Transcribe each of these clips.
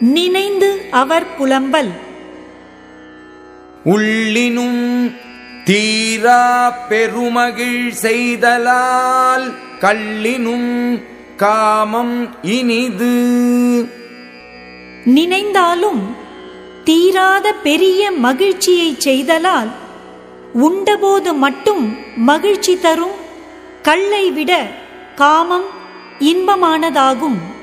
நினைந்து அவர் புலம்பல். உள்ளினும் தீரா பெருமகிழ் செய்தலால் கள்ளினும் காமம் இனிது. நினைந்தாலும் தீராத பெரிய மகிழ்ச்சியைச் செய்தலால் உண்டபோது மட்டும் மகிழ்ச்சி தரும் கல்லை விட காமம் இன்பமானதாகும்.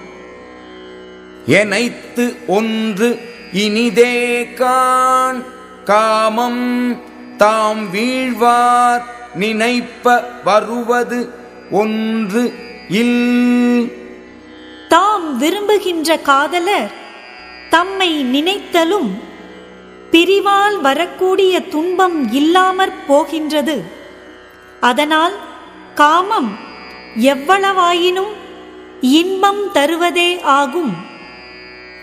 எனைத்து ஒன்று இனிதே காண். காமம் தாம் வீழ்வார் நினைப்ப வருவது ஒன்று இல். தாம் விரும்புகின்ற காதலர் தம்மை நினைத்தலும் பிரிவால் வரக்கூடிய துன்பம் இல்லாமற் போகின்றது. அதனால் காமம் எவ்வளவாயினும் இன்பம் தருவதே ஆகும்.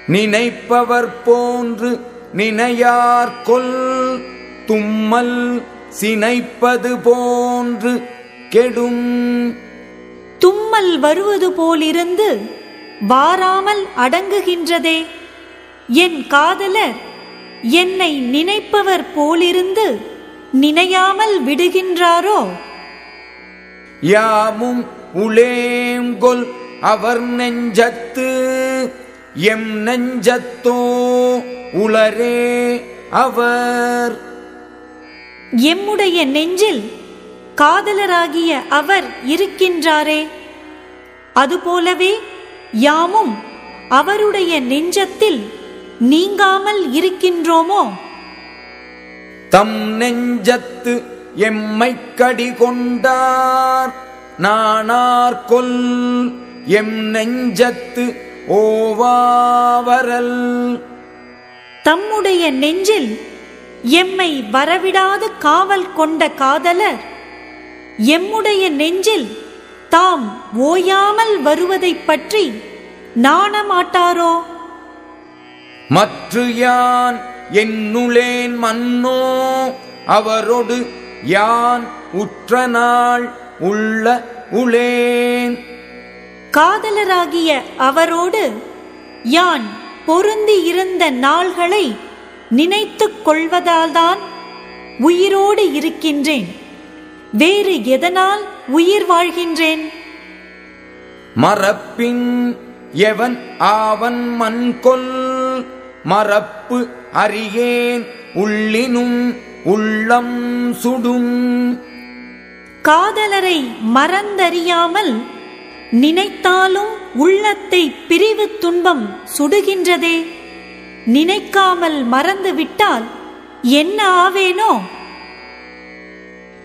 நினைப்பவர் போன்று நினையார் கொல் தும்மல் சினைப்பது போன்று கெடும். தும்மல் வருவது போலிருந்து வாராமல் அடங்குகின்றதே. என் காதலர் என்னை நினைப்பவர் போலிருந்து நினையாமல் விடுகின்றாரோ? யாமும் உளேங்கொல் அவர் நெஞ்சத்து எம் நெஞ்சத்தோ உளரே அவர். எம்முடைய நெஞ்சில் காதலராகிய அவர் இருக்கின்றாரே. அதுபோலவே யாமும் அவருடைய நெஞ்சத்தில் நீங்காமல் இருக்கின்றோமோ? தம் நெஞ்சத்து எம்மைக் கடி கொண்டார். நானார் கொல் எம் நெஞ்சத்து ஓவாவரல். தம்முடைய நெஞ்சில் எம்மை வரவிடாது காவல் கொண்ட காதலர் எம்முடைய நெஞ்சில் தாம் ஓயாமல் வருவதைப் பற்றி நாணமாட்டாரோ? மற்று யான் என்னுளேன் மன்னோ அவரொடு யான் உற்ற நாள் உள்ள உளேன். காதலராகிய அவரோடு யான் பொருந்தி இருந்த நாள்களை நினைத்துக் கொள்வதால்தான் உயிரோடு இருக்கின்றேன். வேறு எதனால் உயிர் வாழ்கின்றேன்? மறப்பின் எவன் ஆவன் மண்கொல் மறப்பு அறியேன் உள்ளினும் உள்ளம் சுடும். காதலரை மறந்தறியாமல் நினைத்தாலும் உள்ளத்தை பிரிவு துன்பம் சுடுகின்றதே. நினைக்காமல் மறந்துவிட்டால் என்ன ஆவேனோ?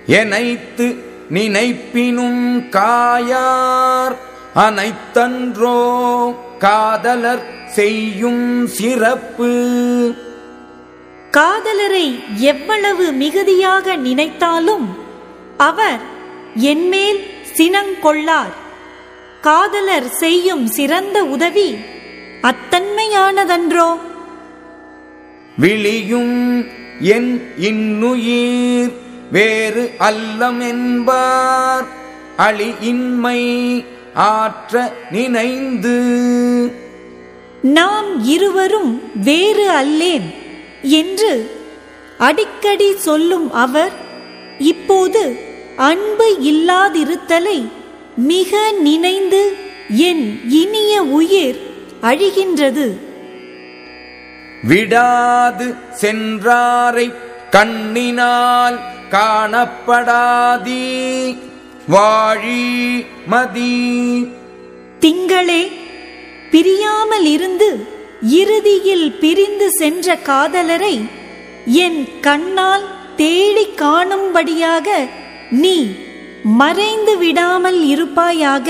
எனைத்து நினைப்பினும் காயார் அனைத்தன்றோ காதலர் செய்யும் சிறப்பு. காதலரை எவ்வளவு மிகுதியாக நினைத்தாலும் அவர் என்மேல் சினங்கொள்ளார். காதலர் செய்யும் சிறந்த உதவி அத்தன்மையானதன்றோ? விழியும் என் இன்னுயிர் வேறு அல்லம் என்பார் அழி இன்மை ஆற்ற நினைந்து. நாம் இருவரும் வேறு அல்லேன் என்று அடிக்கடி சொல்லும் அவர் இப்போது அன்பு இல்லாதிருத்தலை மிக நினைந்து என் இனிய உயிர் அழிகின்றது. விடாது சென்றாரை கண்ணினால் காணப்படாதீ. வாழி மதி. திங்களே பிரியாமல் இருந்து இறுதியில் பிரிந்து சென்ற காதலரை என் கண்ணால் தேடி காணும்படியாக நீ மறைந்து விடாமல் இருப்பாயாக